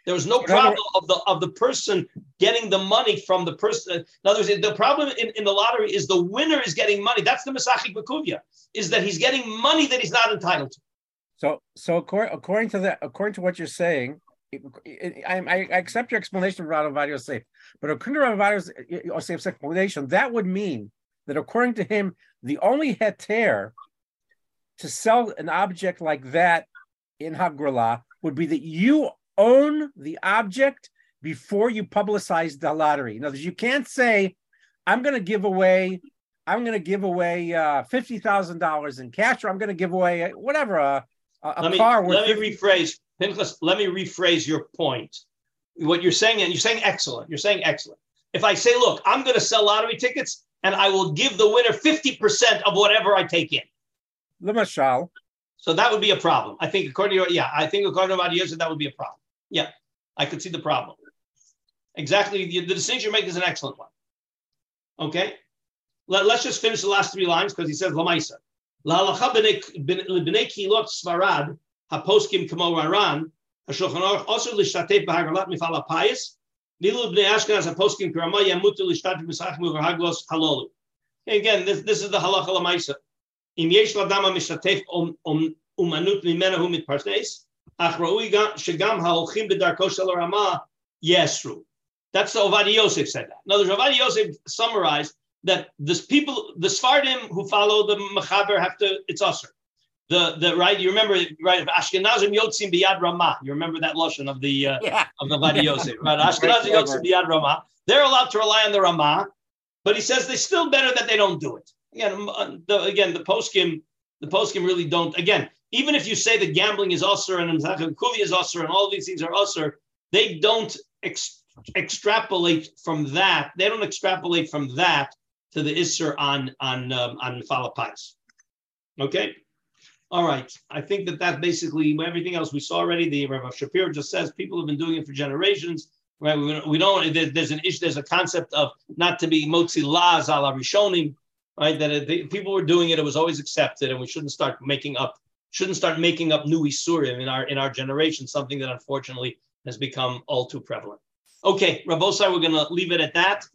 There was no problem of the of the person getting the money from the person. In other words, the problem in, in the lottery is the winner is getting money. That's the Mesachik Bakuvia, is that he's getting money that he's not entitled to. So, so according, according to that, according to what you're saying, I, I, accept your explanation of Rav Yosef, but according to Rav Yosef's explanation, that would mean that according to him, the only heter to sell an object like that in Hagrala would be that you own the object before you publicize the lottery. In other words, you can't say, I'm going to give away, I'm going to give away uh, fifty thousand dollars in cash, or I'm going to give away whatever a, a let car. Me, let 50- me rephrase, Pinchas. Let me rephrase your point. What you're saying, and you're saying excellent. You're saying excellent. If I say, look, I'm going to sell lottery tickets, and I will give the winner fifty percent of whatever I take in. Lemashal. So that would be a problem. I think according to yeah, I think according to Vadiyosef, that would be a problem. Yeah, I could see the problem. Exactly. The, the decision you make is an excellent one. Okay. Let, us just finish the last three lines because he says Lamaisa. Lahalacha b'nei kilot svarad haposkim kamo raran hashulchan aruch also l'shtatef b'hagalat mifal apayis nilu b'nei ashkenaz haposkim karama yamutu l'shtatef b'sachim u'haglos halolu. Again, this, this is the halacha lamaisa. Im yesh ladama mishtatef umanut mimenahu mitparnes that's the Ovadia Yosef said that. In other words, Ovadia Yosef summarized that this people, the Sfardim who follow the Mechaber have to, it's usher. The the right, you remember right of Ashkenazim Yotzim Biyad Ramah. You remember that lotion of the uh, yeah. of the Vadi Yosef, right? Ashkenazim Yotzim Biyad Ramah. They're allowed to rely on the Ramah, but he says they're still better that they don't do it. Again, uh, the, again, the poskim, the poskim really don't. Again, even if you say that gambling is usher and kuvi is usher and all these things are usher, they don't ex- extrapolate from that. They don't extrapolate from that to the isser on on um, on falapais. Okay. All right. I think that that basically everything else we saw already. The Rav Shapiro just says people have been doing it for generations. Right? We, we don't. There's an issue. There's a concept of not to be motzi laz ala rishonim. Right? That it, people were doing it. It was always accepted, and we shouldn't start making up shouldn't start making up new isurim in our in our generation, something that unfortunately has become all too prevalent. Okay, Rabosai, we're going to leave it at that.